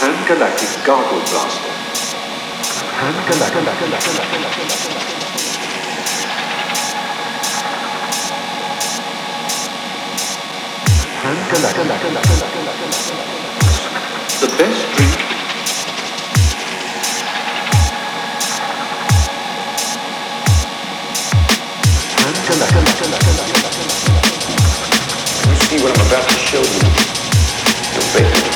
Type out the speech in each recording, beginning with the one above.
Pan-Galactic Gargle Blaster. Pan-Galactic. The best drink You see what I'm about to show you? Your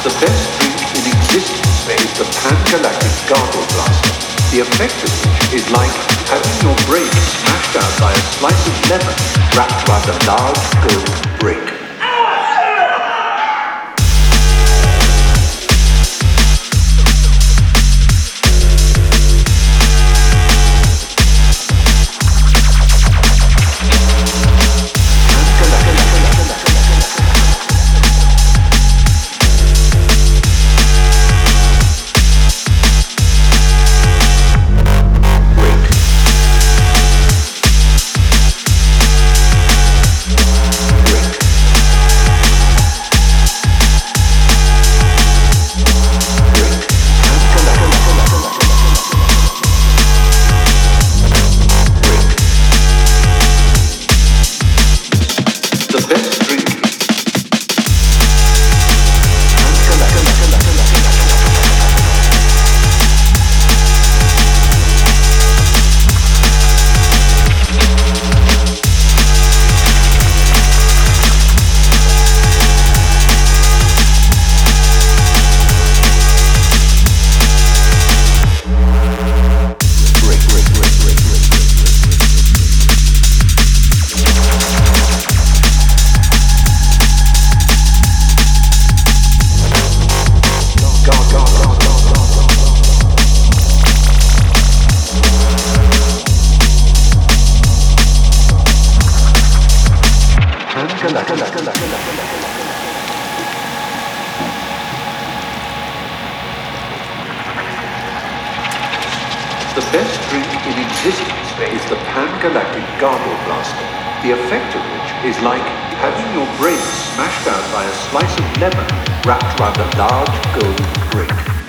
The best drink in existence is the Pan-Galactic Gargle Blaster. The effect of which is like having your brain smashed out by a slice of lemon wrapped around a large gold brick. The best drink in existence is the Pan-Galactic Gargle Blaster. The effect of which is like having your brain smashed out by a slice of lemon wrapped around a large gold brick.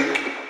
Best